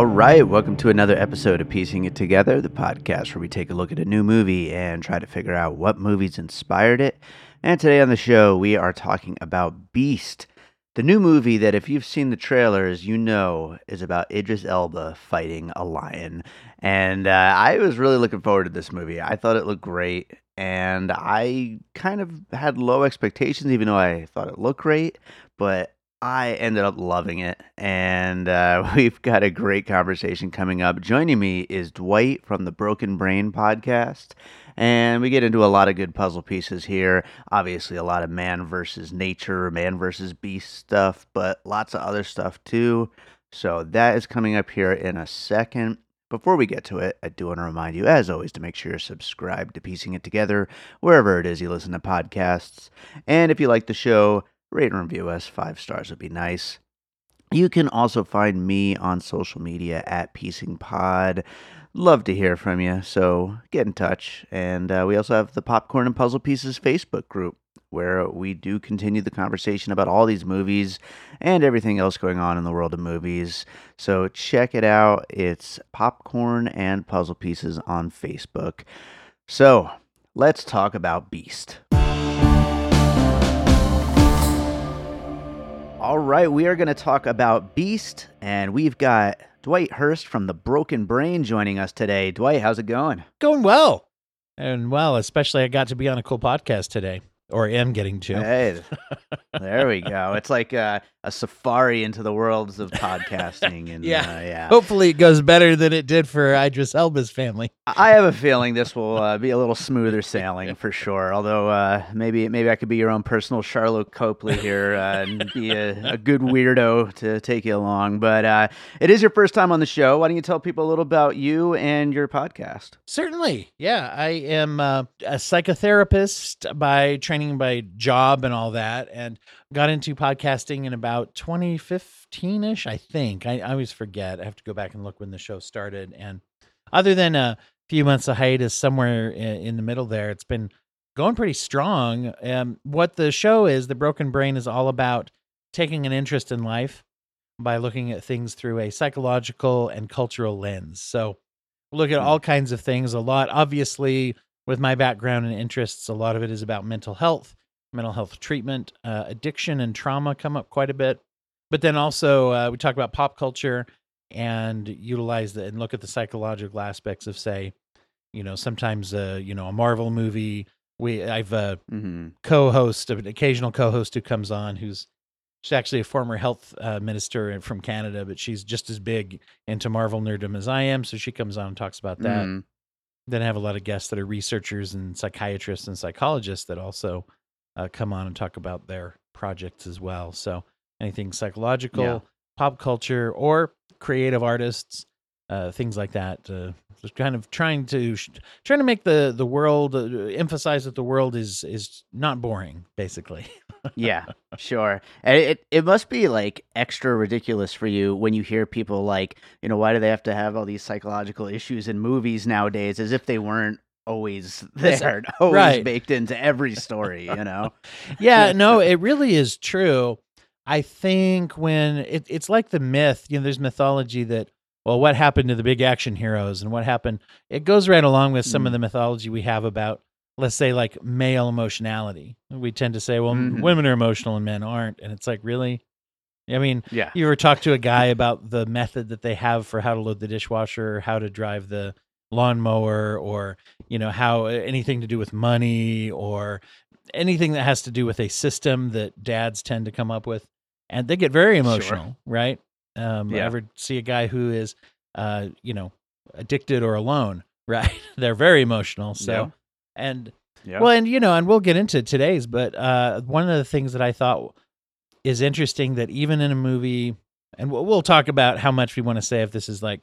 All right, welcome to another episode of Piecing It Together, the podcast where we take a look at a new movie and try to figure out what movies inspired it. And today on the show, we are talking about Beast, the new movie that, if you've seen the trailers, you know is about Idris Elba fighting a lion. And uh, I was really looking forward to this movie. I thought it looked great, and I kind of had low expectations, even though I thought it looked great. But I ended up loving it, and uh, we've got a great conversation coming up. Joining me is Dwight from the Broken Brain podcast, and we get into a lot of good puzzle pieces here. Obviously, a lot of man versus nature, man versus beast stuff, but lots of other stuff too. So that is coming up here in a second. Before we get to it, I do want to remind you, as always, to make sure you're subscribed to Piecing It Together, wherever it is you listen to podcasts. And if you like the show, rate and review us. Five stars would be nice. You can also find me on social media at Piecing Pod. Love to hear from you, so get in touch. And uh, we also have the Popcorn and Puzzle Pieces Facebook group where we do continue the conversation about all these movies and everything else going on in the world of movies. So check it out. It's Popcorn and Puzzle Pieces on Facebook. So let's talk about Beast. All right, we are going to talk about Beast, and we've got Dwight Hurst from the Broken Brain joining us today. Dwight, how's it going? Going well. And well, especially I got to be on a cool podcast today, or am getting to. Hey, there we go. It's like uh, a safari into the worlds of podcasting, and Yeah. uh, yeah. Hopefully it goes better than it did for Idris Elba's family. I have a feeling this will uh, be a little smoother sailing for sure. Although uh, maybe maybe I could be your own personal Sharlto Copley here uh, and be a, a good weirdo to take you along. But uh, it is your first time on the show. Why don't you tell people a little about you and your podcast? Certainly. Yeah. I am uh, a psychotherapist by training, by job, and all that. And got into podcasting in about 2015 ish, I think. I, I always forget. I have to go back and look when the show started. And other than a few months of hiatus somewhere in, in the middle there, it's been going pretty strong. Um, what the show is, The Broken Brain, is all about taking an interest in life by looking at things through a psychological and cultural lens. So, look at Hmm. all kinds of things. A lot, obviously, with my background and interests, a lot of it is about mental health, mental health treatment, uh, addiction, and trauma come up quite a bit. But then also, uh, we talk about pop culture and utilize the, and look at the psychological aspects of, say, you know, sometimes, uh, you know, a Marvel movie. We, I've uh, Mm-hmm. co-host, an occasional co-host who comes on, who's she's actually a former health uh, minister from Canada, but she's just as big into Marvel nerddom as I am. So she comes on and talks about that. Mhm. Then I have a lot of guests that are researchers and psychiatrists and psychologists that also uh, come on and talk about their projects as well. So anything psychological, Yeah. pop culture, or creative artists, uh, things like that. Uh, just kind of trying to sh- trying to make the the world uh, emphasize that the world is is not boring, basically. yeah, sure. And it it must be like extra ridiculous for you when you hear people like, you know, why do they have to have all these psychological issues in movies nowadays, as if they weren't always there, always right. baked into every story, you know? yeah, no, it really is true. I think when it, it's like the myth, you know, there's mythology that, well, what happened to the big action heroes and what happened? It goes right along with some of Mm. the mythology we have about, let's say, like male emotionality. We tend to say, well, Mhm. women are emotional and men aren't. And it's like, really? I mean, Yeah. you ever talk to a guy about the method that they have for how to load the dishwasher, or how to drive the lawnmower, or you know how anything to do with money, or anything that has to do with a system that dads tend to come up with, and they get very emotional, right? Um, Yeah. Ever see a guy who is, uh, you know, addicted or alone, right? They're very emotional. So, Yeah. and Yeah. well, and you know, and we'll get into today's, but uh, one of the things that I thought is interesting that even in a movie, and we'll, we'll talk about how much we want to say if this is like,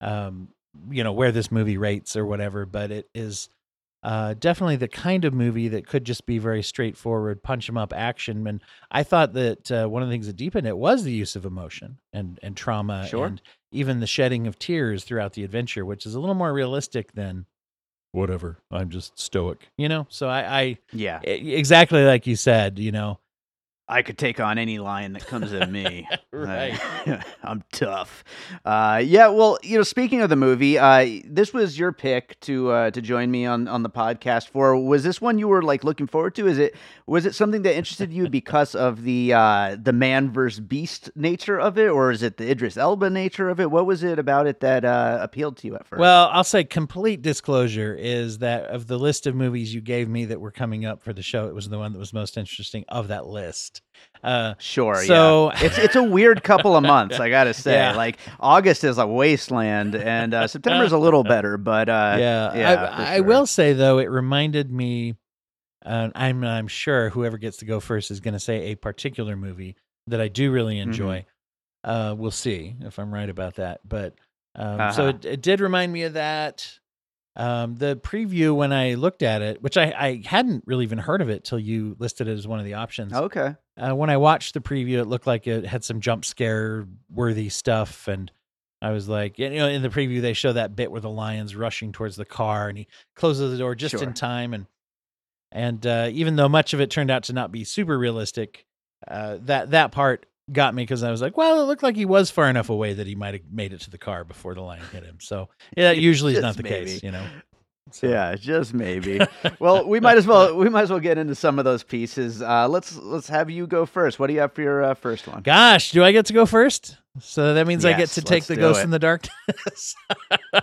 um, you know, where this movie rates or whatever, but it is uh, definitely the kind of movie that could just be very straightforward, punch 'em up action. And I thought that uh, one of the things that deepened it was the use of emotion and and trauma Sure. and even the shedding of tears throughout the adventure, which is a little more realistic than whatever. I'm just stoic, you know. So I, I yeah. exactly like you said, you know, I could take on any lion that comes at me. Right. I, am tough. Uh, yeah. Well, you know, speaking of the movie, uh, this was your pick to uh, to join me on on the podcast for. Was this one you were like looking forward to? Is it was it something that interested you because of the uh, the man versus beast nature of it, or is it the Idris Elba nature of it? What was it about it that uh, appealed to you at first? Well, I'll say complete disclosure is that of the list of movies you gave me that were coming up for the show, it was the one that was most interesting of that list. Uh, Sure. So- yeah. it's it's a weird couple of months, I gotta say. Yeah. Like August is a wasteland, and uh, is a little better, but uh, yeah, yeah, I, I will say though, it reminded me. Uh, I'm I'm sure whoever gets to go first is going to say a particular movie that I do really Mm-hmm. enjoy. Uh, we'll see if I'm right about that, but um, so Uh-huh. it, it did remind me of that. Um, the preview when I looked at it, which I, I hadn't really even heard of it till you listed it as one of the options. okay. Uh, when I watched the preview, it looked like it had some jump scare worthy stuff, and I was like, you know, in the preview they show that bit where the lion's rushing towards the car, and he closes the door just Sure. in time, and and uh, even though much of it turned out to not be super realistic, uh, that that part got me because I was like, well, it looked like he was far enough away that he might have made it to the car before the lion hit him. So yeah, that usually is not the maybe. case, you know. So- Yeah, just maybe. well, we might as well we might as well get into some of those pieces. Uh, let's let's have you go first. What do you have for your uh, first one? Gosh, do I get to go first? So that means I get to take the ghost it. in the darkness.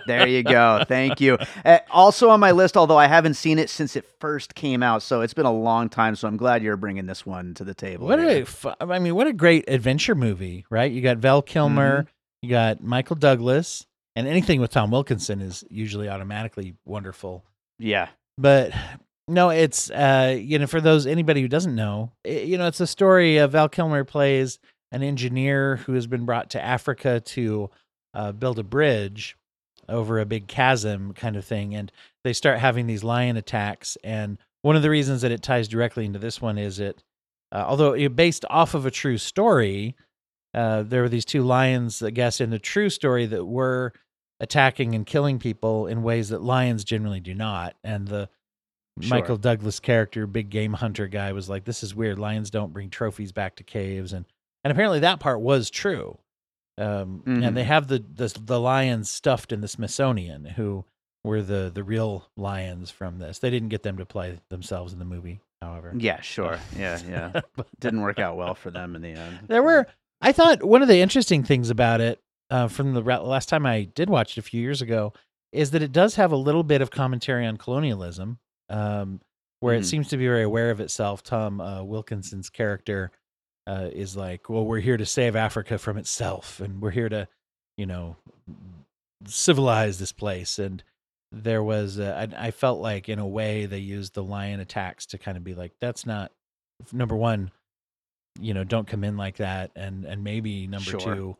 There you go. Thank you. Uh, also on my list, although I haven't seen it since it first came out, so it's been a long time. So I'm glad you're bringing this one to the table. What here. a, fu- I mean, what a great adventure movie, right? You got Val Kilmer, Mm-hmm. you got Michael Douglas, and anything with Tom Wilkinson is usually automatically wonderful. yeah. But no, it's uh, you know, for those anybody who doesn't know, i you know, it's a story. of Val Kilmer plays an engineer who has been brought to Africa to uh, build a bridge over a big chasm, kind of thing, and they start having these lion attacks. And one of the reasons that it ties directly into this one is it, uh, although it based off of a true story, uh, there were these two lions, I guess, in the true story that were attacking and killing people in ways that lions generally do not. And the Sure. Michael Douglas character, big game hunter guy, was like, "This is weird. Lions don't bring trophies back to caves," and and apparently that part was true. Um, Mhm. And they have the, the the lions stuffed in the Smithsonian, who were the the real lions from this. They didn't get them to play themselves in the movie, however. Yeah. Sure. Yeah. Yeah. Didn't work out well for them in the end. there were, I thought, one of the interesting things about it uh, from the last time I did watch it a few years ago is that it does have a little bit of commentary on colonialism, um, where Mhm. it seems to be very aware of itself. Tom uh, Wilkinson's character uh, is like, "Well, we're here to save Africa from itself, and we're here to, you know, civilize this place." And there was, uh, I, I felt like, in a way, they used the lion attacks to kind of be like, "That's not number one." you know don't come in like that and and maybe number Sure. two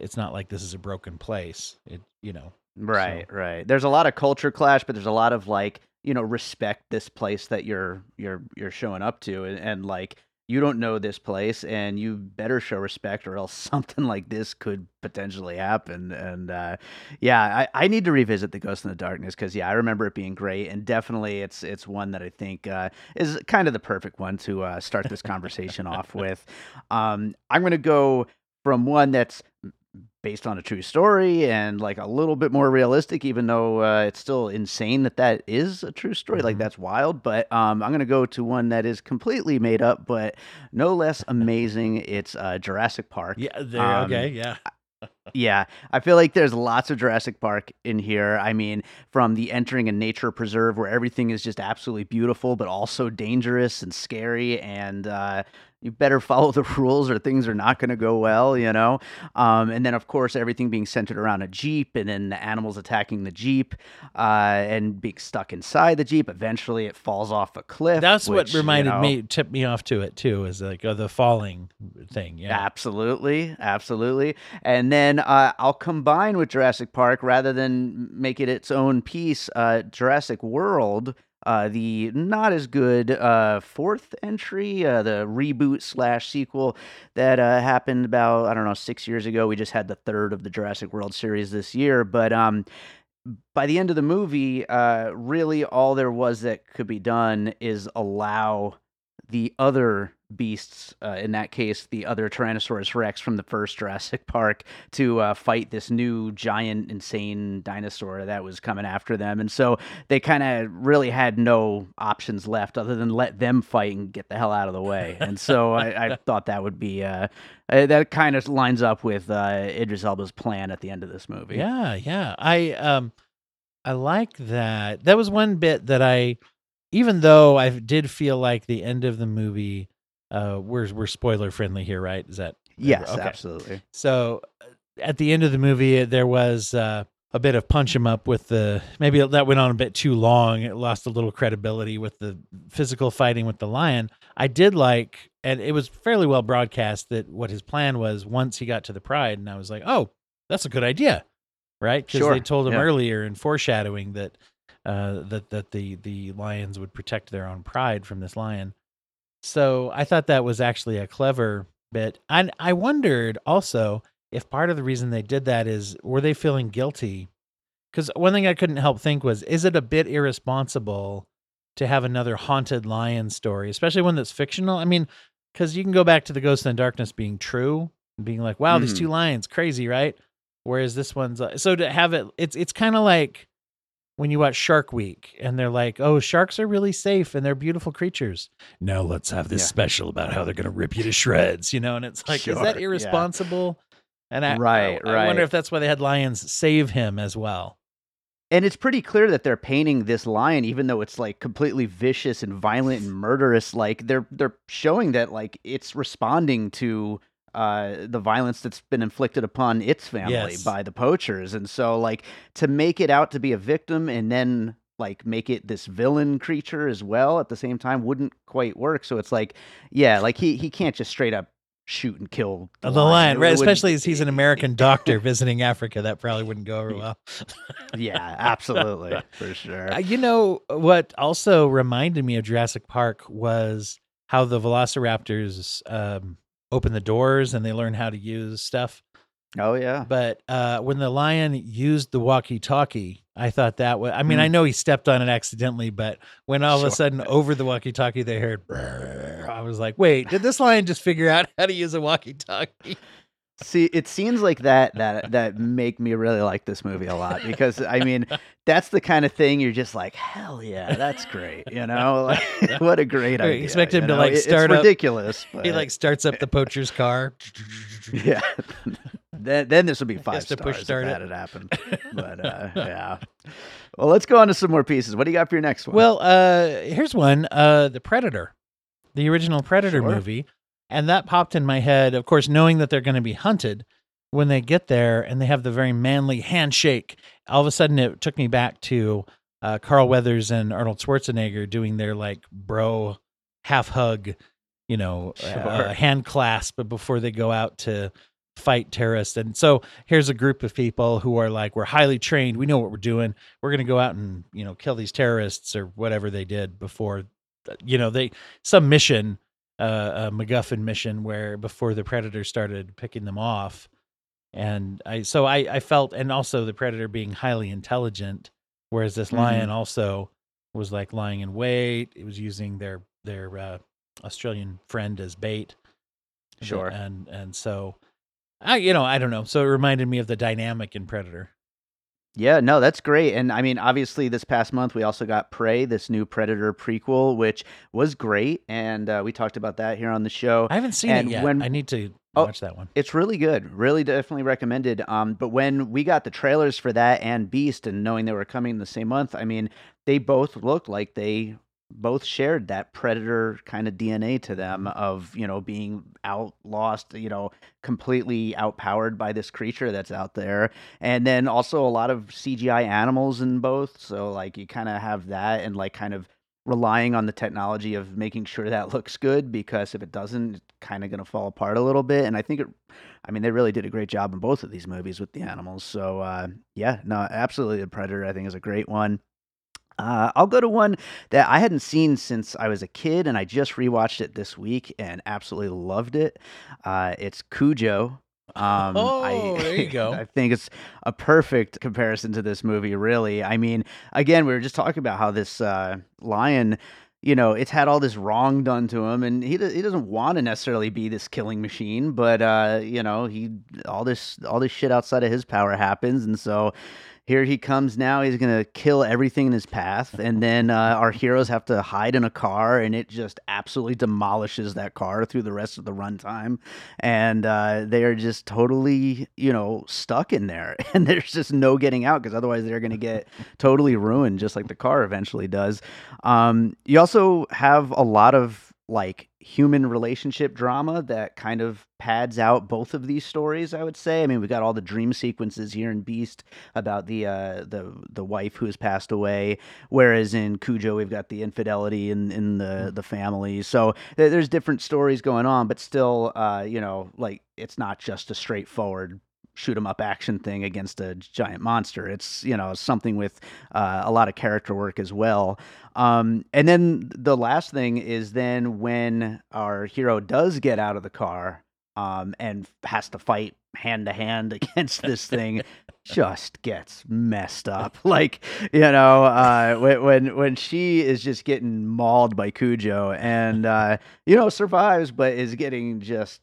it's not like this is a broken place it you know Right, right. There's a lot of culture clash, but there's a lot of like, you know, respect this place that you're you're you're showing up to and, and like you don't know this place and you better show respect or else something like this could potentially happen. And uh yeah, I, I need to revisit the Ghost and the Darkness because yeah, I remember it being great and definitely it's it's one that I think uh is kind of the perfect one to uh start this conversation off with. Um I'm gonna go from one that's based on a true story and like a little bit more realistic, even though uh, it's still insane that that is a true story. Like Mhm. that's wild. But um, I'm gonna go to one that is completely made up, but no less amazing. It's uh, Jurassic Park. Yeah, there. Um, okay, yeah. Yeah, I feel like there's lots of Jurassic Park in here. I mean, from the entering a nature preserve where everything is just absolutely beautiful, but also dangerous and scary, and uh, you better follow the rules or things are not going to go well, you know? Um, and then, of course, everything being centered around a Jeep and then the animals attacking the Jeep uh, and being stuck inside the Jeep. Eventually, it falls off a cliff. That's what which, you reminded know, me, tipped me off to it too, is like uh, the falling thing. Yeah. Absolutely, absolutely. And then uh, I'll combine with Jurassic Park rather than make it its own piece. Uh, Jurassic World, uh, the not as good uh, fourth entry, uh, the reboot slash sequel that uh, happened about I don't know six years ago. We just had the third of the Jurassic World series this year, but um, by the end of the movie, uh, really all there was that could be done is allow the other beasts, uh, in that case, the other Tyrannosaurus Rex from the first Jurassic Park, to uh, fight this new giant, insane dinosaur that was coming after them. And so they kind of really had no options left other than let them fight and get the hell out of the way. And so I, I thought that would be uh, uh, that kind of lines up with uh, Idris Elba's plan at the end of this movie. Yeah, yeah. I um I like that. That was one bit that I even though I did feel like the end of the movie uh we're we're spoiler friendly here, right? Is that Yes, Okay. absolutely. so uh, at the end of the movie there was uh a bit of punch him up with the maybe that went on a bit too long. It lost a little credibility with the physical fighting with the lion. I did like and it was fairly well broadcast that what his plan was once he got to the pride and I was like, "Oh, that's a good idea." Right? Cuz Sure, they told him yeah. earlier in foreshadowing that uh that that the the lions would protect their own pride from this lion. So I thought that was actually a clever bit. And I wondered also if part of the reason they did that is were they feeling guilty? Because one thing I couldn't help think was, is it a bit irresponsible to have another haunted lion story, especially one that's fictional? I mean, because you can go back to the Ghost and the Darkness being true, and being like, wow, these Mhm. two lions, crazy, right? Whereas this one's uh, so to have it, it's it's kind of like when you watch Shark Week and they're like, oh, sharks are really safe and they're beautiful creatures. Now let's have this Yeah. special about how they're going to rip you to shreds, you know? And it's like, is Sure, that yeah. irresponsible? And I, Right, I, I wonder if that's why they had lions save him as well. And it's pretty clear that they're painting this lion, even though it's like completely vicious and violent and murderous. Like they're they're showing that like it's responding to uh, the violence that's been inflicted upon its family Yes. by the poachers, and so like to make it out to be a victim and then like make it this villain creature as well at the same time wouldn't quite work. So it's like, yeah, like he he can't just straight up shoot and kill The, lion, It right? Especially as he's an American doctor visiting Africa. That probably wouldn't go over well. yeah, absolutely for sure. Uh, you know what also reminded me of Jurassic Park was how the Velociraptors um, open the doors and they learn how to use stuff. Oh yeah. But uh, when the lion used the walkie-talkie, I thought that was. I mean, Mm. I know he stepped on it accidentally, but when all of a sudden over the walkie-talkie they heard, I was like, "Wait, did this lion just figure out how to use a walkie-talkie?" See, it seems like that that that make me really like this movie a lot because I mean, that's the kind of thing you're just like, hell yeah, that's great, you know, like what a great idea. expect him you to, know? like, start it's up- ridiculous. He like starts up the poacher's car. yeah. then then this would be five has to push stars start if it. had happened. But uh, yeah. Well, let's go on to some more pieces. What do you got for your next one? Well, uh, here's one: uh, the Predator, the original Predator Sure. movie, and that popped in my head. Of course, knowing that they're going to be hunted when they get there, and they have the very manly handshake. All of a sudden, it took me back to uh, Carl Weathers and Arnold Schwarzenegger doing their like bro half hug, you know, Sure. uh, hand clasp before they go out to fight terrorists. And so here's a group of people who are like, we're highly trained. We know what we're doing. We're going to go out and, you know, kill these terrorists or whatever they did before, you know, they, some mission, uh, a MacGuffin mission where before the Predator started picking them off. And I, so I, I felt, and also the Predator being highly intelligent, whereas this Mhm. lion also was like lying in wait. It was using their, their, uh, Australian friend as bait. Sure. And, and so, I, you know, I don't know. So it reminded me of the dynamic in Predator. Yeah, no, that's great. And I mean, obviously, this past month we also got Prey, this new Predator prequel, which was great, and uh, we talked about that here on the show. I haven't seen And it yet. when- I need to Oh, watch that one. It's really good, really definitely recommended. Um, but when we got the trailers for that and Beast, and knowing they were coming in the same month, I mean, they both looked like they both shared that predator kind of DNA to them of you know being out lost, you know, completely outpowered by this creature that's out there, and then also a lot of CGI animals in both. So like you kind of have that and like kind of relying on the technology of making sure that looks good because if it doesn't, it's kind of going to fall apart a little bit. And I think it, I mean, they really did a great job in both of these movies with the animals. So uh, yeah, no, absolutely, the Predator I think is a great one. Uh, I'll go to one that I hadn't seen since I was a kid, and I just rewatched it this week and absolutely loved it. Uh, it's Cujo. Um, Oh, I, there you go. I think it's a perfect comparison to this movie. Really, I mean, again, we were just talking about how this uh, lion, you know, it's had all this wrong done to him, and he he doesn't want to necessarily be this killing machine, but uh, you know, he all this all this shit outside of his power happens, and so here he comes now. He's gonna kill everything in his path, and then uh, our heroes have to hide in a car, and it just absolutely demolishes that car through the rest of the runtime, and uh, they are just totally, you know, stuck in there, and there's just no getting out because otherwise they're gonna get totally ruined, just like the car eventually does. Um, you also have a lot of like human relationship drama that kind of pads out both of these stories i would say. I mean we got all the dream sequences here in beast about the uh the the wife who has passed away whereas in cujo we've got the infidelity in in the the family. So there- there's different stories going on but still uh you know like it's not just a straightforward shoot 'em up action thing against a giant monster. It's you know something with uh, a lot of character work as well. Um, and then the last thing is then when our hero does get out of the car um, and has to fight hand to hand against this thing, just gets messed up. Like you know, uh, when when when she is just getting mauled by Cujo and uh, you know survives, but is getting just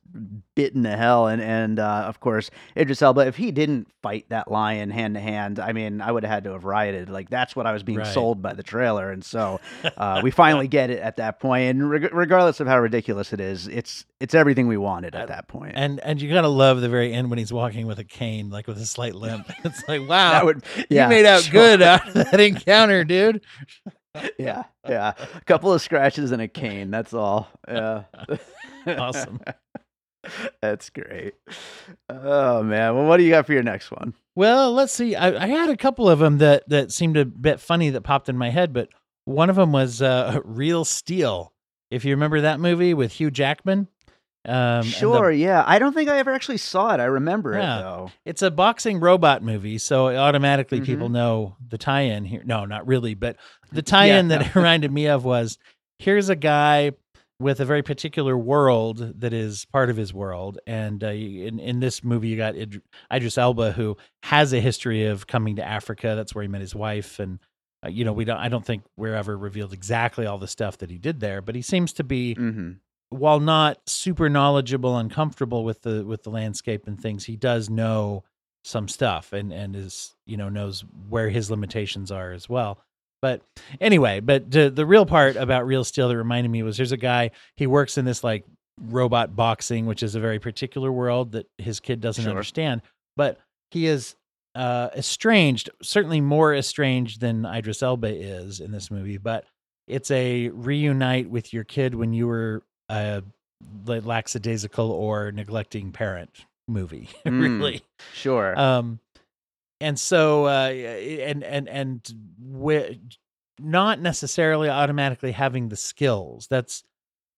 bitten to hell. And and uh, of course Idris Elba, if he didn't fight that lion hand to hand, I mean, I would have had to have rioted. Like that's what I was being Right. sold by the trailer, and so uh, we finally get it at that point. And reg- regardless of how ridiculous it is, it's it's everything we wanted at that point. And and you gotta love the very end when he's walking with a cane, like with a slight limp. It's like, wow, that would you yeah, made out sure. good out of that encounter, dude. Yeah, yeah. A couple of scratches and a cane. That's all. Yeah. Awesome. That's great. Oh man. Well, what do you got for your next one? Well, let's see. I, I had a couple of them that that seemed a bit funny that popped in my head, but one of them was uh, Real Steel. If you remember that movie with Hugh Jackman, um, and the- Sure. yeah. I don't think I ever actually saw it. I remember Yeah. it though. it's a boxing robot movie, so automatically Mm-hmm. people know the tie-in here. No, not really, but the tie-in Yeah. that it reminded me of was here's a guy with a very particular world that is part of his world, and uh, in in this movie you got Id- Idris Elba who has a history of coming to Africa. That's where he met his wife, and uh, you know we don't. I don't think we're ever revealed exactly all the stuff that he did there, but he seems to be Mm-hmm. While not super knowledgeable and comfortable with the with the landscape and things, he does know some stuff and and is you know knows where his limitations are as well. But anyway, but the the real part about Real Steel that reminded me was there's a guy he works in this like robot boxing, which is a very particular world that his kid doesn't Sure. understand. But he is uh, estranged, certainly more estranged than Idris Elba is in this movie. But it's a reunite with your kid when you were a lackadaisical or neglecting parent movie, Mm. really. Sure. Um, and so, uh, and and and wi- not necessarily automatically having the skills. That's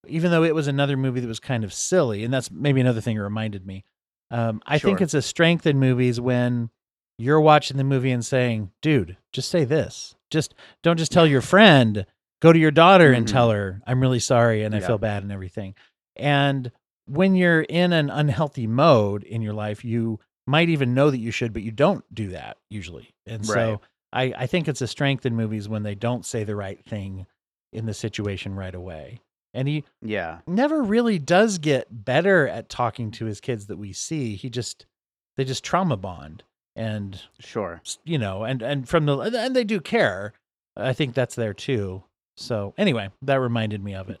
even though it was another movie that was kind of silly, and that's maybe another thing it reminded me. Um, I think it's a strength in movies when you're watching the movie and saying, "Dude, just say this. Just don't just tell your friend. Go to your daughter and Mhm. tell her I'm really sorry and I Yeah. feel bad and everything." And when you're in an unhealthy mode in your life, you might even know that you should, but you don't do that usually. And so I, I think it's a strength in movies when they don't say the right thing in the situation right away. and he Yeah. never really does get better at talking to his kids that we see. He just they just trauma bond and Sure. you know and and from the and they do care. I think that's there too. So anyway, that reminded me of it.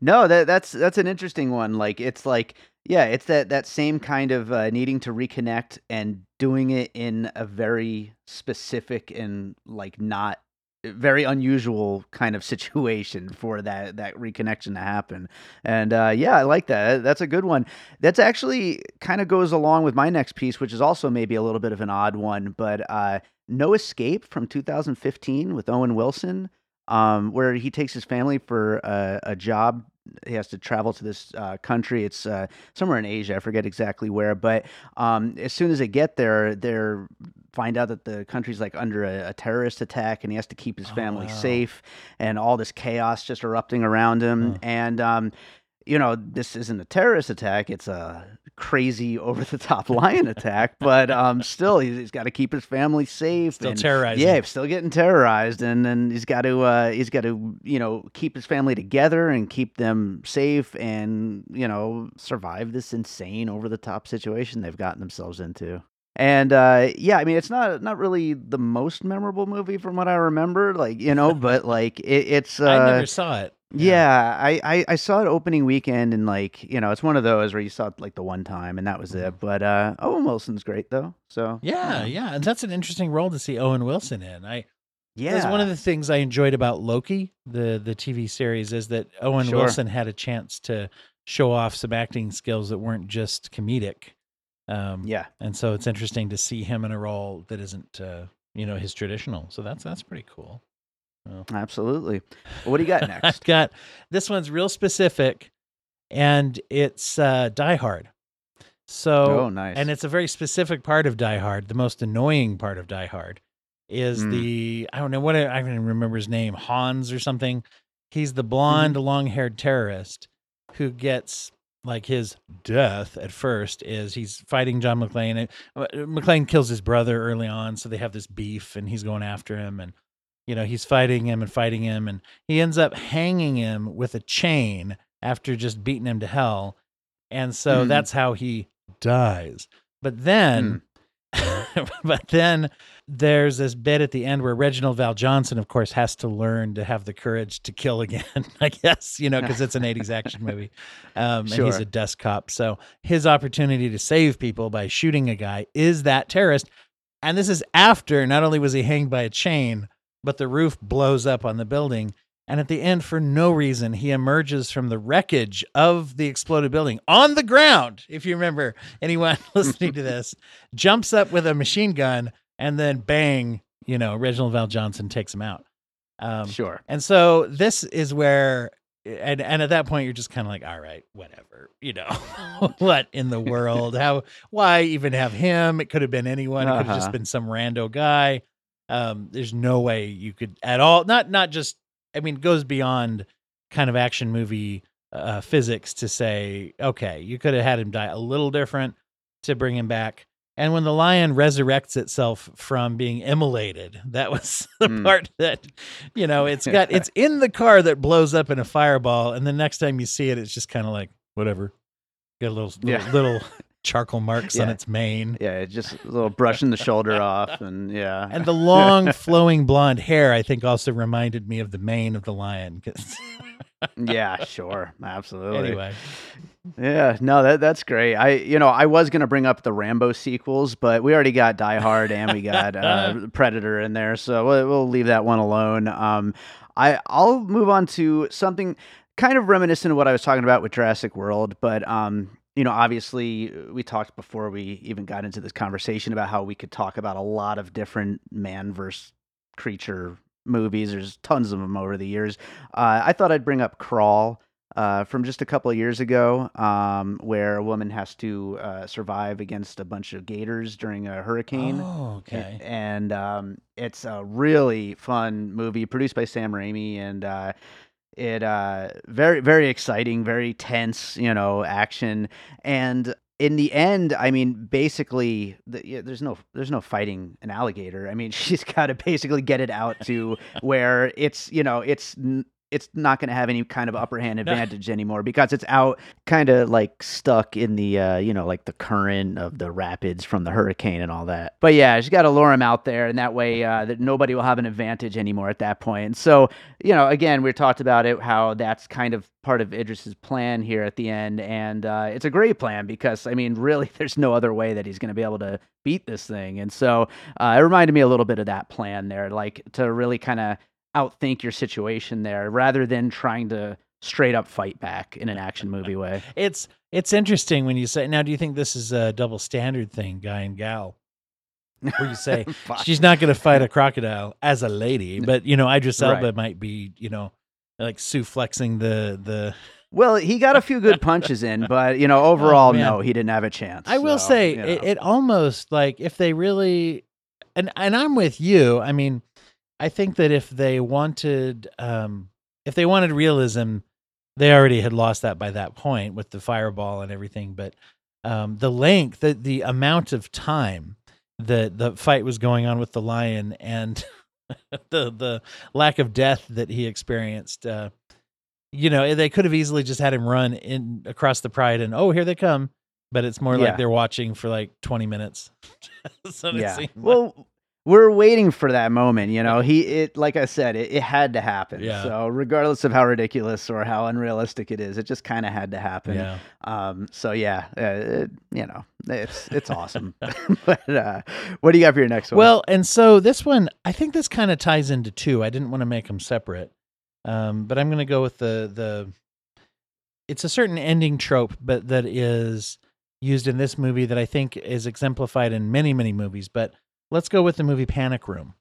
No, that that's that's an interesting one. Like it's like yeah, it's that that same kind of uh, needing to reconnect and doing it in a very specific and like not very unusual kind of situation for that that reconnection to happen. And uh, yeah, I like that. That's a good one. That's actually kind of goes along with my next piece, which is also maybe a little bit of an odd one, but uh, No Escape from 2015 with Owen Wilson um, where he takes his family for a, a job. He has to travel to this uh, country. It's uh, somewhere in Asia. I forget exactly where. But um, as soon as they get there, they're find out that the country's like under a, a terrorist attack, and he has to keep his Oh, family wow. safe. And all this chaos just erupting around him. And um, you know, this isn't a terrorist attack. It's a crazy, over the top lion attack. But um, still, he's, he's got to keep his family safe. Still and, terrorizing. yeah, still getting terrorized, and then he's got to uh, he's got to you know keep his family together and keep them safe, and you know survive this insane over the top situation they've gotten themselves into. And uh, yeah, I mean it's not not really the most memorable movie from what I remember, like you know, but like it, it's uh, I never saw it. Yeah, I, I I saw it opening weekend and like you know it's one of those where you saw it like the one time and that was it. But uh, Owen Wilson's great though, so Yeah, yeah, and that's an interesting role to see Owen Wilson in. I yeah, That's one of the things I enjoyed about Loki, the the TV series, is that Owen Sure. Wilson had a chance to show off some acting skills that weren't just comedic. Um, yeah. and so it's interesting to see him in a role that isn't, uh, you know, his traditional. So that's that's pretty cool. Absolutely. Well, what do you got next? I've got this one's real specific, and it's uh, Die Hard. So oh, nice. and it's a very specific part of Die Hard. The most annoying part of Die Hard is Mm. the I don't know what I don't even remember his name, Hans or something. He's the blonde, Mm-hmm. long-haired terrorist who gets like his death at first is he's fighting John McClane. uh, McClane kills his brother early on, so they have this beef, and he's going after him, and you know he's fighting him and fighting him, and he ends up hanging him with a chain after just beating him to hell, and so Mm. that's how he dies. But then, but then there's this bit at the end where Reginald VelJohnson, of course, has to learn to have the courage to kill again. I guess you know because it's an '80s action movie, um, and he's a desk cop. So his opportunity to save people by shooting a guy is that terrorist. And this is after not only was he hanged by a chain, but the roof blows up on the building. And at the end, for no reason, he emerges from the wreckage of the exploded building on the ground. If you remember, anyone listening to this jumps up with a machine gun and then bang, you know, Reginald VelJohnson takes him out. Um, sure. and so this is where, and and at that point you're just kind of like, all right, whatever, you know, what in the world? How? Why even have him? It could have been anyone. It could have just Uh-huh. been some rando guy. Um, there's no way you could at all. Not not just. I mean, it goes beyond kind of action movie uh, physics to say, okay, you could have had him die a little different to bring him back. And when the lion resurrects itself from being immolated, that was the Mm. part that, you know, it's got, it's in the car that blows up in a fireball. And the next time you see it, it's just kind of like, whatever. Got a little, little, Yeah. little charcoal marks on its mane. Yeah, just a little brushing the shoulder off, and yeah, And the long flowing blonde hair, I think, also reminded me of the mane of the lion. 'cause- yeah, sure, absolutely. anyway, Yeah, no, that that's great. I you know I was gonna bring up the Rambo sequels, but we already got Die Hard and we got uh, Predator in there, so we'll, we'll leave that one alone. Um, I I'll move on to something kind of reminiscent of what I was talking about with Jurassic World, but um, you know, obviously we talked before we even got into this conversation about how we could talk about a lot of different man versus creature movies. There's tons of them over the years. Uh, I thought I'd bring up Crawl uh, from just a couple of years ago, um, where a woman has to uh, survive against a bunch of gators during a hurricane. oh, okay. And um, it's a really fun movie produced by Sam Raimi, and uh, it uh, very very exciting, very tense, you know, action. And in the end, I mean, basically, the, yeah, there's no there's no fighting an alligator. I mean, she's got to basically get it out to where it's you know it's it's not going to have any kind of upper hand advantage anymore because it's out kind of like stuck in the uh, you know like the current of the rapids from the hurricane and all that. But yeah she's got to lure him out there and that way uh, that nobody will have an advantage anymore at that point. and so you know again we talked about it how that's kind of part of idris's plan here at the end and uh, it's a great plan because i mean really there's no other way that he's going to be able to beat this thing. And so uh, it reminded me a little bit of that plan there like to really kind of outthink your situation there rather than trying to straight up fight back in an action movie way. It's it's interesting when you say now do you think this is a double standard thing, guy and gal? Where you say she's not going to fight a crocodile as a lady, but you know Idris Elba right. might be, you know, like Sue flexing the the well, he got a few good punches in, but you know, oh, overall, oh, no, he didn't have a chance. I will say, you know. it, it, almost like if they really, and and I'm with you. I mean, I think that if they wanted, um, if they wanted realism, they already had lost that by that point with the fireball and everything. But um, the length, the the amount of time that the fight was going on with the lion, and the the lack of death that he experienced, uh, you know, they could have easily just had him run in across the pride, and oh, here they come. But it's more yeah. like they're watching for like twenty minutes. yeah. Well, we're waiting for that moment you know? He it like i said it, it had to happen. Yeah. so regardless of how ridiculous or how unrealistic it is it just kind of had to happen. Yeah. um so yeah uh, it, you know it's it's awesome. But uh what do you got for your next one? Well and so this one i think this kind of ties into two. I didn't want to make them separate. Um but i'm gonna go with the the it's a certain ending trope but that is used in this movie that i think is exemplified in many many movies but Let's go with the movie Panic Room.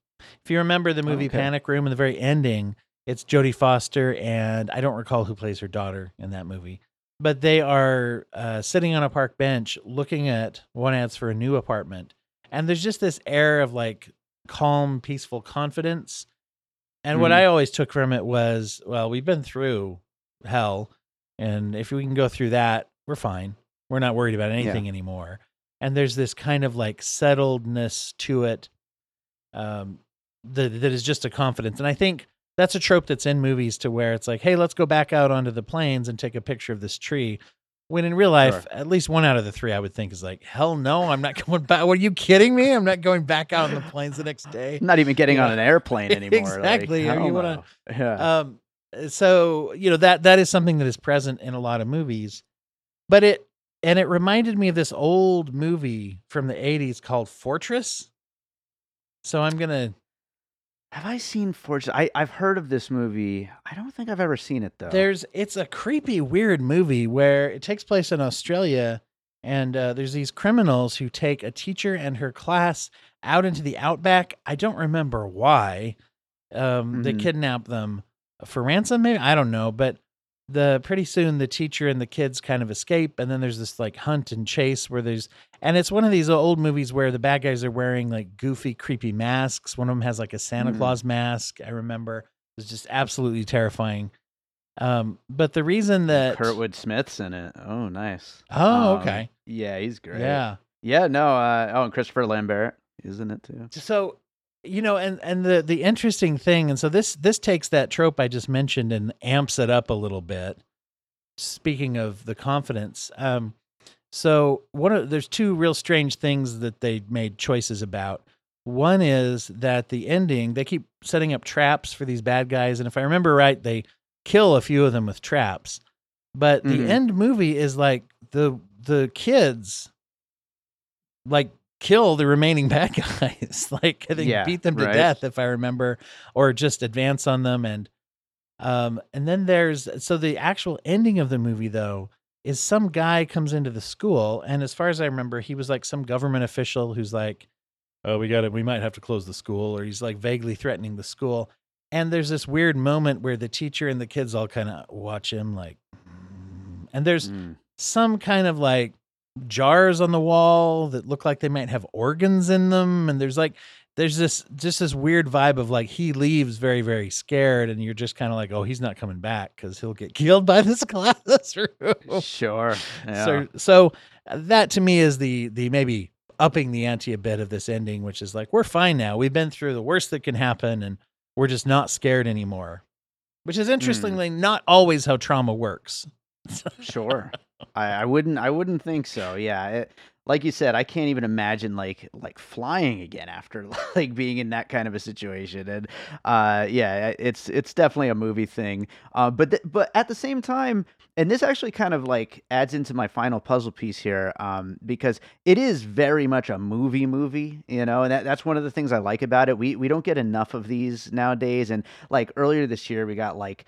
If you remember the movie okay. Panic Room in the very ending, it's Jodie Foster and I don't recall who plays her daughter in that movie, but they are uh, sitting on a park bench looking at one ads for a new apartment, and there's just this air of like calm, peaceful confidence. And mm. what mm-hmm. I always took from it was, well, we've been through hell, and if we can go through that, we're fine. We're not worried about anything yeah. anymore and there's this kind of like settledness to it um, that, that is just a confidence. And I think that's a trope that's in movies to where it's like, hey, let's go back out onto the plains and take a picture of this tree. When in real life, sure. at least one out of the three, I would think is like, hell no, I'm not going back. Are you kidding me? I'm not going back out on the plains the next day. not even getting on an airplane anymore. exactly. Like, you wanna, yeah. Um, so you know that that is something that is present in a lot of movies, but it and it reminded me of this old movie from the 80s called Fortress. So I'm going to Have I seen Fortress? I I've heard of this movie. I don't think I've ever seen it though. There's it's a creepy weird movie where it takes place in Australia and uh, there's these criminals who take a teacher and her class out into the outback. I don't remember why. Um, mm-hmm. they kidnap them for ransom maybe I don't know, but the pretty soon the teacher and the kids kind of escape and then there's this like hunt and chase where there's and it's one of these old movies where the bad guys are wearing like goofy creepy masks. One of them has like a santa mm. claus mask i remember. It was just absolutely terrifying. Um but the reason that kurtwood smith's in it. Oh nice. Oh um, okay. yeah he's great. Yeah. Yeah no uh oh and christopher lambert isn't it too. So you know and and the the interesting thing and so this this takes that trope i just mentioned and amps it up a little bit. Speaking of the confidence um so one of there's two real strange things that they made choices about. One is that the ending they keep setting up traps for these bad guys and if i remember right they kill a few of them with traps. But mm-hmm. the end movie is like the the kids like kill the remaining bad guys. like I think yeah, beat them to right. death if I remember, or just advance on them and um and then there's so the actual ending of the movie though is some guy comes into the school and as far as I remember he was like some government official who's like oh we got it we might have to close the school or he's like vaguely threatening the school and there's this weird moment where the teacher and the kids all kind of watch him like and there's mm. some kind of like jars on the wall that look like they might have organs in them and there's like there's this just this weird vibe of like he leaves very very scared and you're just kind of like oh he's not coming back because he'll get killed by this classroom sure yeah. so so that to me is the the maybe upping the ante a bit of this ending which is like we're fine now we've been through the worst that can happen and we're just not scared anymore which is hmm. interestingly not always how trauma works. Sure. I, I wouldn't I wouldn't think so. Yeah. It, like you said, I can't even imagine like like flying again after like being in that kind of a situation. And uh yeah, it's it's definitely a movie thing. Uh but th- but at the same time, and this actually kind of like adds into my final puzzle piece here um because it is very much a movie movie, you know, and that, that's one of the things I like about it. We we don't get enough of these nowadays and like earlier this year we got like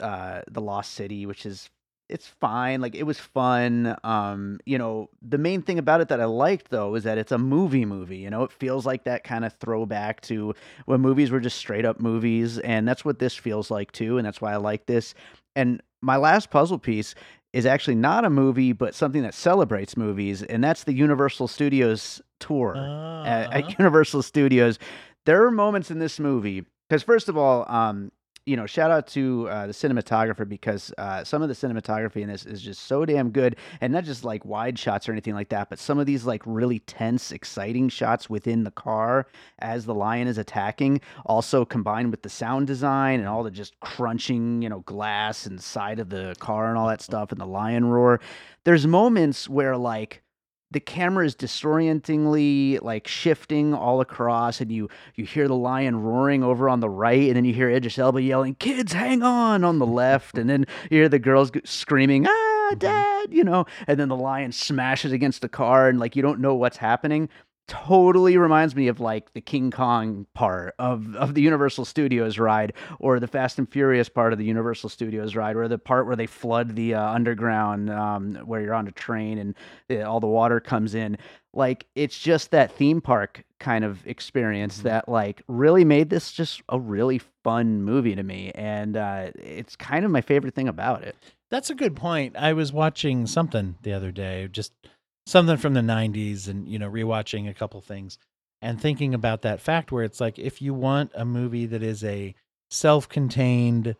uh The Lost City, which is it's fine. Like it was fun. Um, you know, the main thing about it that I liked though is that it's a movie movie. You know, it feels like that kind of throwback to when movies were just straight up movies, and that's what this feels like too. And that's why I like this. And my last puzzle piece is actually not a movie, but something that celebrates movies, and that's the Universal Studios tour Uh, at, uh-huh. at Universal Studios. There are moments in this movie because first of all, um, you know, shout out to uh, the cinematographer because uh, some of the cinematography in this is just so damn good, and not just like wide shots or anything like that, but some of these like really tense, exciting shots within the car as the lion is attacking, also combined with the sound design and all the just crunching, you know, glass inside of the car and all that stuff, and the lion roar. There's moments where like the camera is disorientingly like shifting all across and you you hear the lion roaring over on the right and then you hear Idris Elba yelling kids hang on on the left and then you hear the girls screaming ah dad you know and then the lion smashes against the car and like you don't know what's happening totally reminds me of like the King Kong part of of the Universal Studios ride or the Fast and Furious part of the Universal Studios ride or the part where they flood the uh, underground um, where you're on a train and uh, all the water comes in like it's just that theme park kind of experience Mhm. that like really made this just a really fun movie to me and uh, it's kind of my favorite thing about it That's a good point. I was watching something the other day, just something from the 90s and, you know, rewatching a couple things and thinking about that fact where it's like if you want a movie that is a self-contained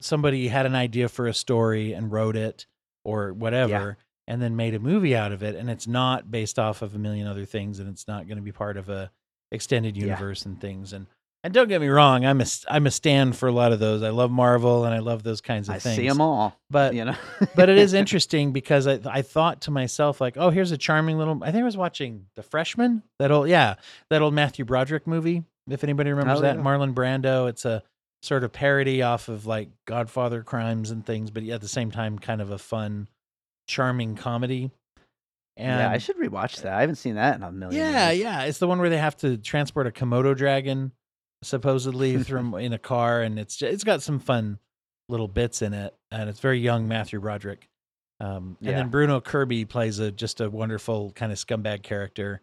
somebody had an idea for a story and wrote it or whatever and then made a movie out of it and it's not based off of a million other things and it's not going to be part of a extended Yeah. universe and things and and don't get me wrong, I'm a I'm a stand for a lot of those. I love Marvel and I love those kinds of i things. see them all But you know but it is interesting because I I thought to myself like, oh, here's a charming little. I think I was watching The Freshman. That old yeah, that old Matthew Broderick movie. If anybody remembers Oh, that, yeah. Marlon Brando. It's a sort of parody off of like Godfather crimes and things, but at the same time, kind of a fun, charming comedy. And yeah i should rewatch that i haven't seen that in a million yeah, years. yeah. It's the one where they have to transport a Komodo dragon, supposedly through in a car, and it's just, it's got some fun little bits in it, and it's very young Matthew Broderick. Um, and Yeah. then Bruno Kirby plays a just a wonderful kind of scumbag character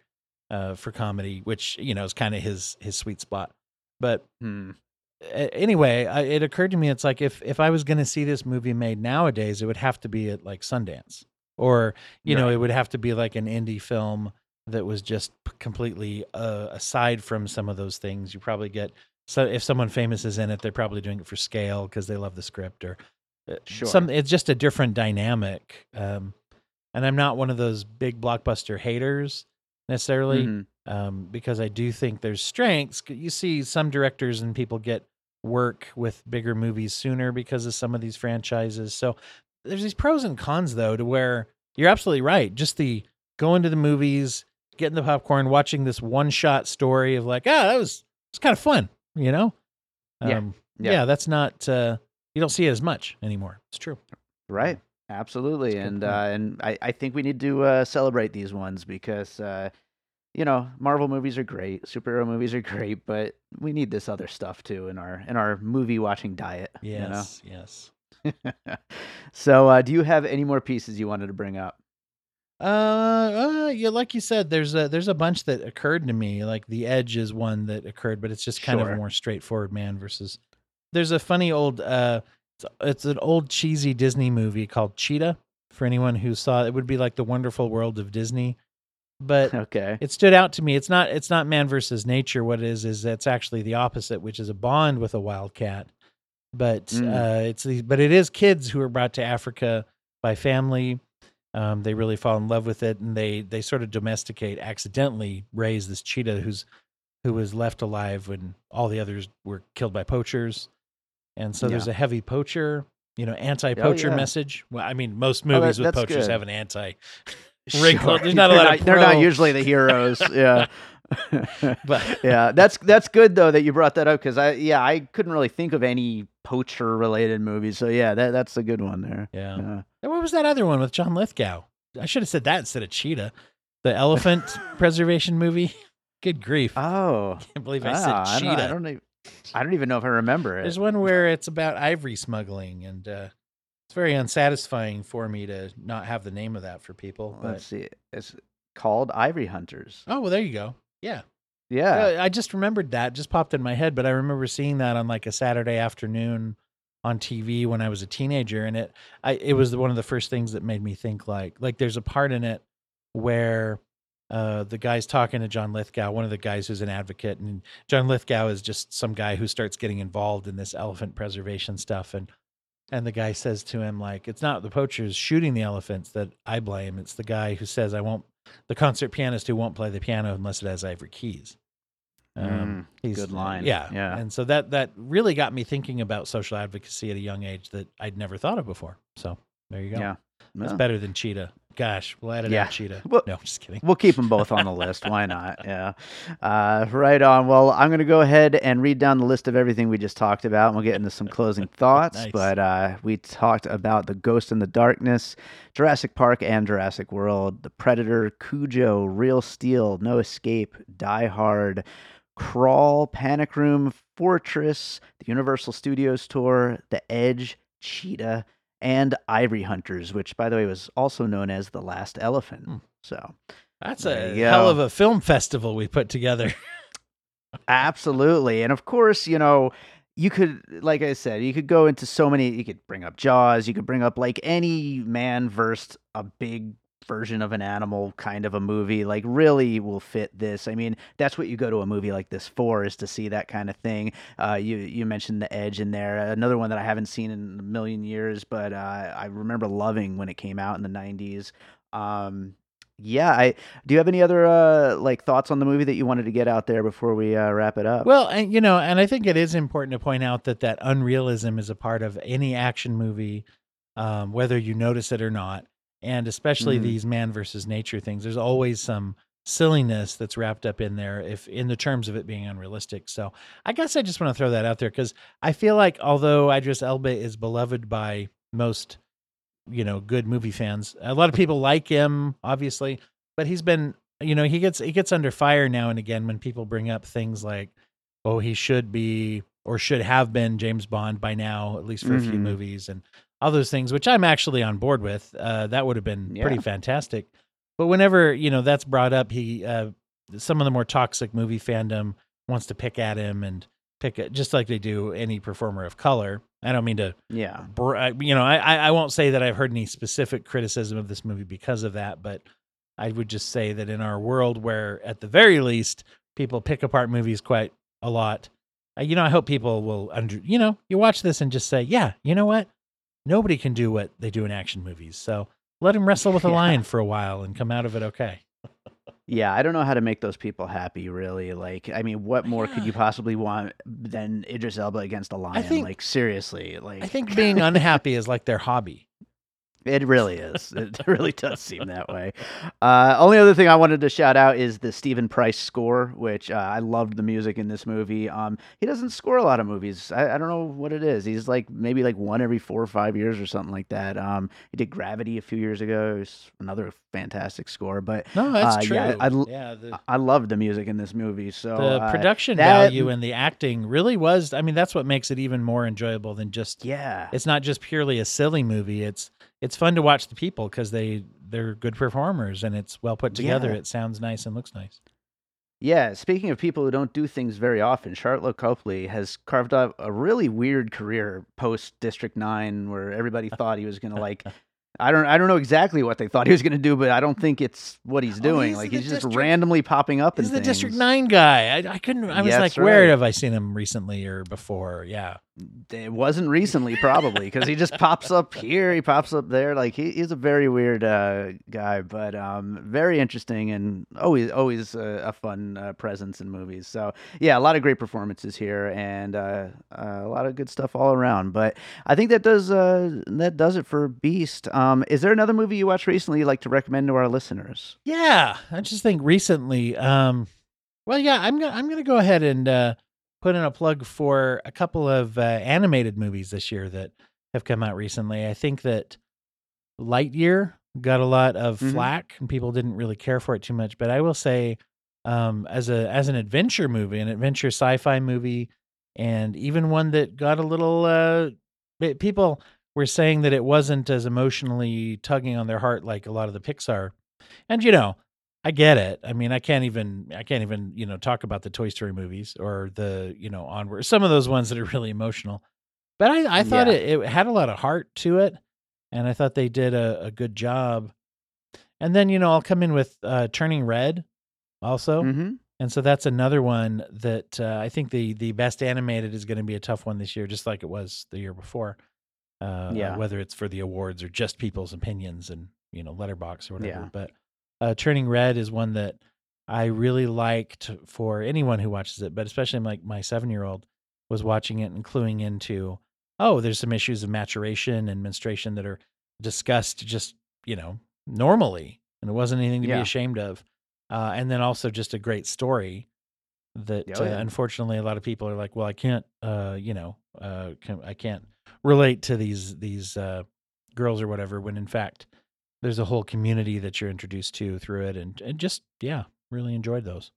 uh, for comedy, which you know is kind of his his sweet spot. But Hmm. anyway, I, it occurred to me it's like if if I was going to see this movie made nowadays, it would have to be at like Sundance, or you know, it would have to be like an indie film that was just completely uh, aside from some of those things. You probably get so if someone famous is in it, they're probably doing it for scale because they love the script or uh, Sure. some. It's just a different dynamic. Um, and I'm not one of those big blockbuster haters necessarily Mhm. um, because I do think there's strengths. You see some directors and people get work with bigger movies sooner because of some of these franchises. So there's these pros and cons though, to where you're absolutely right. Just the going to the movies, getting the popcorn, watching this one shot story of like, ah, that was it's kind of fun, you know? Yeah. Um, Yeah. yeah. that's not uh, you don't see it as much anymore. It's true. Right. Absolutely. That's And uh, and I, I think we need to uh, celebrate these ones because uh, you know, Marvel movies are great, superhero movies are great, but we need this other stuff too in our in our movie watching diet. Yes, yes. You know? so uh, do you have any more pieces you wanted to bring up? Uh, uh, yeah, like you said, there's a there's a bunch that occurred to me. Like the Edge is one that occurred, but it's just kind of Sure. a more straightforward man versus. There's a funny old uh, it's, it's an old cheesy Disney movie called Cheetah. For anyone who saw it, it would be like the Wonderful World of Disney, but Okay. it stood out to me. It's not it's not man versus nature. What it is is it's actually the opposite, which is a bond with a wildcat. But Mm. uh, it's the but it is kids who are brought to Africa by family. Um, they really fall in love with it, and they they sort of domesticate, accidentally raise this cheetah who's who was left alive when all the others were killed by poachers. and so there's a heavy poacher, you know, anti-poacher yeah. message. Well, I mean, most Oh, that- movies with poachers good. have an anti. Wrinkle. Sure. There's not a They're lot of They're not usually the heroes. Yeah. But- yeah, that's that's good though that you brought that up because I yeah I couldn't really think of any poacher related movies. So yeah, that that's a good one there. Yeah. Yeah. What was that other one with John Lithgow? I should have said that instead of Cheetah, the elephant preservation movie. Good grief! Oh, I can't believe I ah, said I, Cheetah. don't, I don't even I don't even know if I remember it. There's one where it's about ivory smuggling, and uh, it's very unsatisfying for me to not have the name of that for people. But Let's see, it's called Ivory Hunters. oh, well, there you go. Yeah, Yeah. Uh, I just remembered that. Just popped in my head, but I remember seeing that on like a Saturday afternoon on TV when I was a teenager, and it I it was one of the first things that made me think like like there's a part in it where uh, the guy's talking to John Lithgow, one of the guys who's an advocate, and John Lithgow is just some guy who starts getting involved in this elephant preservation stuff, and and the guy says to him like, "It's not the poachers shooting the elephants that I blame. It's the guy who says I won't, the concert pianist who won't play the piano unless it has ivory keys." Um, he's good line. Yeah, Yeah. And so that that really got me thinking about social advocacy at a young age that I'd never thought of before. So there you go. Yeah. It's Well, better than Cheetah. Gosh, we'll edit Yeah. out Cheetah. Well- no, just kidding. We'll keep them both on the list. Why not? Yeah. Uh, right on. Well, I'm going to go ahead and read down the list of everything we just talked about, and we'll get into some closing thoughts. Nice. But uh, we talked about The Ghost and the Darkness, Jurassic Park and Jurassic World, The Predator, Cujo, Real Steel, No Escape, Die Hard, Crawl, Panic Room, Fortress, the Universal Studios Tour, The Edge, Cheetah, and Ivory Hunters, which, by the way, was also known as The Last Elephant. Hmm. So. That's a hell go. of a film festival we put together. Absolutely. And of course, you know, you could, like I said, you could go into so many, you could bring up Jaws, you could bring up like any man versed a big version of an animal kind of a movie, like really will fit this. I mean, that's what you go to a movie like this for, is to see that kind of thing. Uh, you, you mentioned The Edge in there. Another one that I haven't seen in a million years, but uh, I remember loving when it came out in the 90s. Um, yeah, I do you have any other uh like thoughts on the movie that you wanted to get out there before we uh, wrap it up? Well, and you know, and I think it is important to point out that that unrealism is a part of any action movie, um, whether you notice it or not, and especially Mhm. these man versus nature things. There's always some silliness that's wrapped up in there, if in the terms of it being unrealistic. So I guess I just want to throw that out there because I feel like although Idris Elba is beloved by most, you know, good movie fans, a lot of people like him, obviously, but he's been you know he gets he gets under fire now and again when people bring up things like oh he should be or should have been James Bond by now at least for a few Mhm. movies and all those things which I'm actually on board with uh, that would have been pretty fantastic. But whenever you know that's brought up he uh, some of the more toxic movie fandom wants to pick at him and pick it just like they do any performer of color. I don't mean to yeah, br- I- you know, I I won't say that I've heard any specific criticism of this movie because of that, but I would just say that in our world where, at the very least, people pick apart movies quite a lot, uh, you know, I hope people will under, you know, you watch this and just say, yeah, you know what, nobody can do what they do in action movies, so let him wrestle with a Yeah. lion for a while and come out of it okay. yeah. I don't know how to make those people happy. Really, like, I mean, what more could you possibly want than Idris Elba against a lion? think- like, seriously, like, I think being unhappy is like their hobby. It really is. It really does seem that way. Uh, only other thing I wanted to shout out is the Steven Price score, which uh, I loved the music in this movie. Um, he doesn't score a lot of movies. I, I don't know what it is. He's like maybe like one every four or five years or something like that. Um, he did Gravity a few years ago. It was another fantastic score. But No, that's Uh, true. yeah, I l- yeah the, I love the music in this movie. So the uh, production that- value and the acting really was i mean that's what makes it even more enjoyable than just yeah, it's not just purely a silly movie it's it's fun to watch the people because they they're good performers and it's well put together Yeah. it sounds nice and looks nice Yeah, speaking of people who don't do things very often, Sharlto Copley has carved out a really weird career post District 9 where everybody thought he was going to like I don't I don't know exactly what they thought he was going to do, but I don't think it's what he's Oh, doing. he's like he's just District- randomly popping up He's the things. District Nine guy. I, I couldn't. I was Yeah, like, that's where have I seen him recently or before? Yeah, It wasn't recently, probably, because he just pops up here, he pops up there. Like he, he's a very weird uh, guy, but um, very interesting and always always a, a fun uh, presence in movies. So yeah, a lot of great performances here and uh, uh a lot of good stuff all around. But I think that does uh, that does it for Beast. Um, is there another movie you watched recently you'd like to recommend to our listeners? Yeah, I just think recently. Um, well, yeah, I'm gonna I'm gonna go ahead and uh, put in a plug for a couple of uh, animated movies this year that have come out recently. I think that Lightyear got a lot of Mhm. flack and people didn't really care for it too much, but I will say um as a as an adventure movie, an adventure sci-fi movie and even one that got a little uh pe- people were saying that it wasn't as emotionally tugging on their heart like a lot of the Pixar. And you know, I get it. I mean, I can't even I can't even, you know, talk about the Toy Story movies or the, you know, onward some of those ones that are really emotional. But I, I thought Yeah. it, it had a lot of heart to it, and I thought they did a, a good job. And then, you know, I'll come in with uh, Turning Red also. Mm-hmm. And so that's another one that uh, I think the the best animated is going to be a tough one this year, just like it was the year before. Uh, Yeah. Whether it's for the awards or just people's opinions and you know Letterboxd or whatever. Yeah. But uh, Turning Red is one that I really liked for anyone who watches it, but especially like my seven year old was watching it and cluing into, oh, there's some issues of maturation and menstruation that are discussed just you know normally, and it wasn't anything to Yeah. be ashamed of uh, and then also just a great story that Oh, uh, unfortunately a lot of people are like well i can't uh you know uh can, i can't relate to these these uh girls or whatever when in fact there's a whole community that you're introduced to through it and, and just yeah really enjoyed those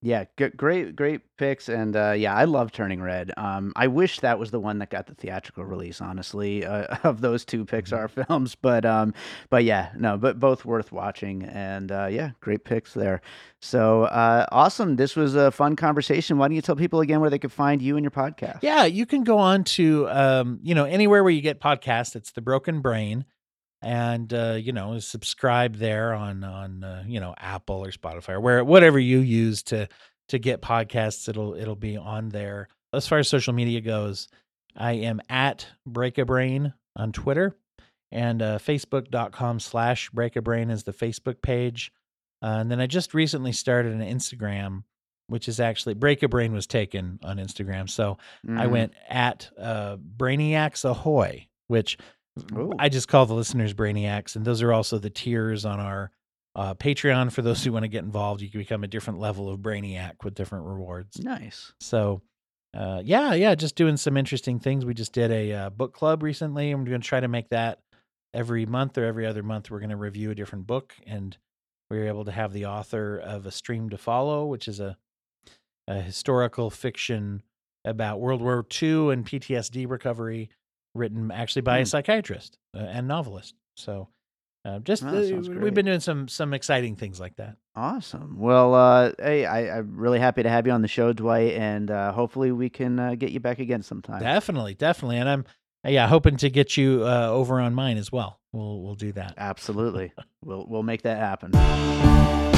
Yeah, g- great, great picks, and uh, yeah, I love Turning Red. Um, I wish that was the one that got the theatrical release, honestly, uh, of those two Pixar films. But, um, but yeah, no, but both worth watching, and uh, yeah, great picks there. So uh, awesome! This was a fun conversation. Why don't you tell people again where they could find you and your podcast? Yeah, you can go on to um, you know, anywhere where you get podcasts. It's the Broken Brain, and uh, you know, subscribe there on on uh, you know Apple or Spotify or where whatever you use to to get podcasts. It'll it'll be on there. As far as social media goes, I am at Break a Brain on Twitter, and uh, Facebook.com slash Break a Brain is the Facebook page. Uh, and then I just recently started an Instagram, which is actually Break a Brain was taken on Instagram, so. I Mhm. went at uh, Brainiacs Ahoy, which Ooh. I just call the listeners Brainiacs, and those are also the tiers on our uh, Patreon for those who want to get involved. You can become a different level of Brainiac with different rewards. nice. So, uh, yeah, yeah, just doing some interesting things. We just did a uh, book club recently. I'm going to try to make that every month or every other month. We're going to review a different book, and we were able to have the author of A Stream to Follow, which is a, a historical fiction about World War II and PTSD recovery, written actually by Hmm. a psychiatrist uh, and novelist. So. Uh, just Oh, we've been doing some some exciting things like that. Awesome. Well, uh, hey, I, I'm really happy to have you on the show, Dwight, and uh, hopefully we can uh, get you back again sometime. Definitely, definitely, and I'm yeah hoping to get you uh, over on mine as well. We'll we'll do that. Absolutely. we'll we'll make that happen.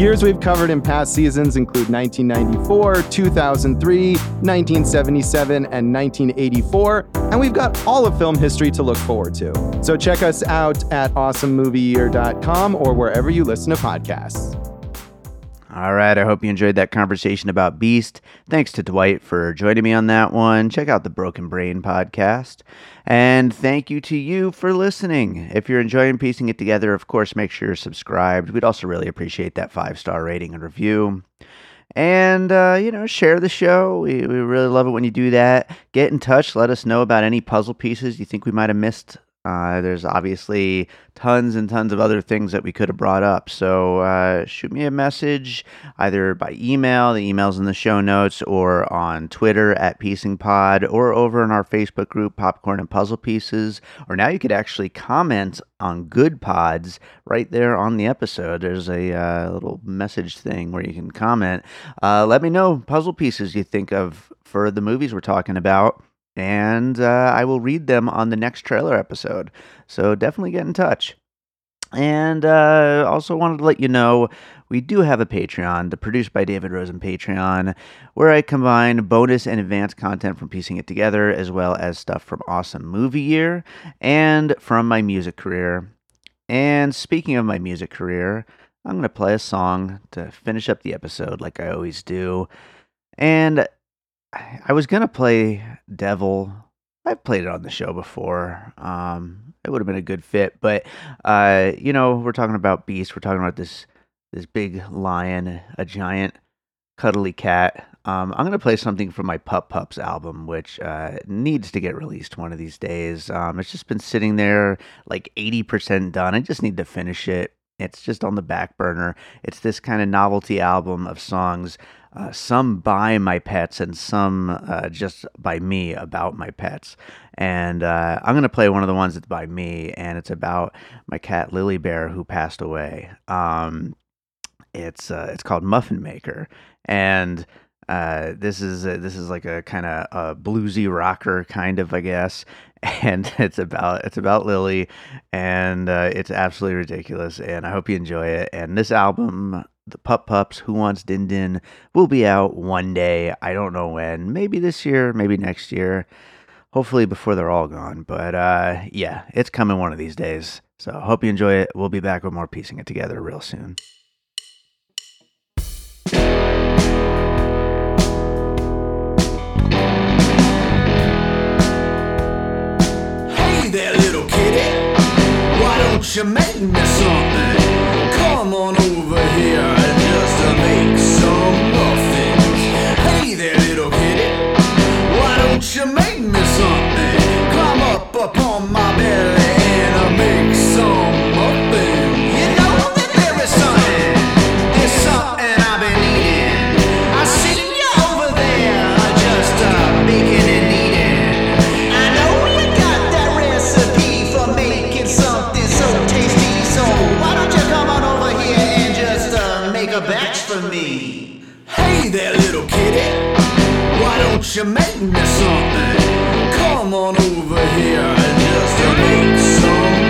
Years we've covered in past seasons include 1994, 2003, 1977, and 1984, and we've got all of film history to look forward to. So check us out at awesomemovieyear.com or wherever you listen to podcasts. All right. I hope you enjoyed that conversation about Beast. Thanks to Dwight for joining me on that one. Check out the Broken Brain podcast. And thank you to you for listening. If you're enjoying piecing it together, of course, make sure you're subscribed. We'd also really appreciate that five star rating and review. And, uh, you know, share the show. We, we really love it when you do that. Get in touch. Let us know about any puzzle pieces you think we might have missed Uh, there's obviously tons and tons of other things that we could have brought up. So uh, shoot me a message either by email, the email's in the show notes, or on Twitter at PiecingPod, or over in our Facebook group, Popcorn and Puzzle Pieces. Or now you could actually comment on Goodpods right there on the episode. There's a uh, little message thing where you can comment. Uh, let me know puzzle pieces you think of for the movies we're talking about and uh, I will read them on the next trailer episode. So definitely get in touch. And uh, also wanted to let you know we do have a Patreon, the Produced by David Rosen Patreon, where I combine bonus and advanced content from piecing it together, as well as stuff from Awesome Movie Year and from my music career. And speaking of my music career, I'm going to play a song to finish up the episode like I always do. And I was gonna play Devil. I've played it on the show before. Um, it would have been a good fit, but uh, you know, we're talking about Beast. We're talking about this this big lion, a giant cuddly cat. Um, I'm gonna play something from my Pup Pups album, which uh, needs to get released one of these days. Um, it's just been sitting there like 80% done. I just need to finish it. It's just on the back burner. It's this kind of novelty album of songs uh, some by my pets and some uh, just by me about my pets. And uh, I'm going to play one of the ones that's by me, and it's about my cat Lily Bear who passed away. Um, it's uh, it's called Muffin Maker, and uh, this is a, this is like a kind of a bluesy rocker kind of, I guess, and it's about it's about Lily, and uh, it's absolutely ridiculous. And I hope you enjoy it. And this album the Pup Pups, Who Wants Din Din, will be out one day. I don't know when. Maybe this year, maybe next year. Hopefully before they're all gone. But uh, yeah, it's coming one of these days. So hope you enjoy it. We'll be back with more piecing it together real soon. Hey there, little kitty. Why don't you make me something? Come on over here you make me something? Climb up upon my belly for me? Hey there, little kitty. Why don't you make me something? Come on over here and just make some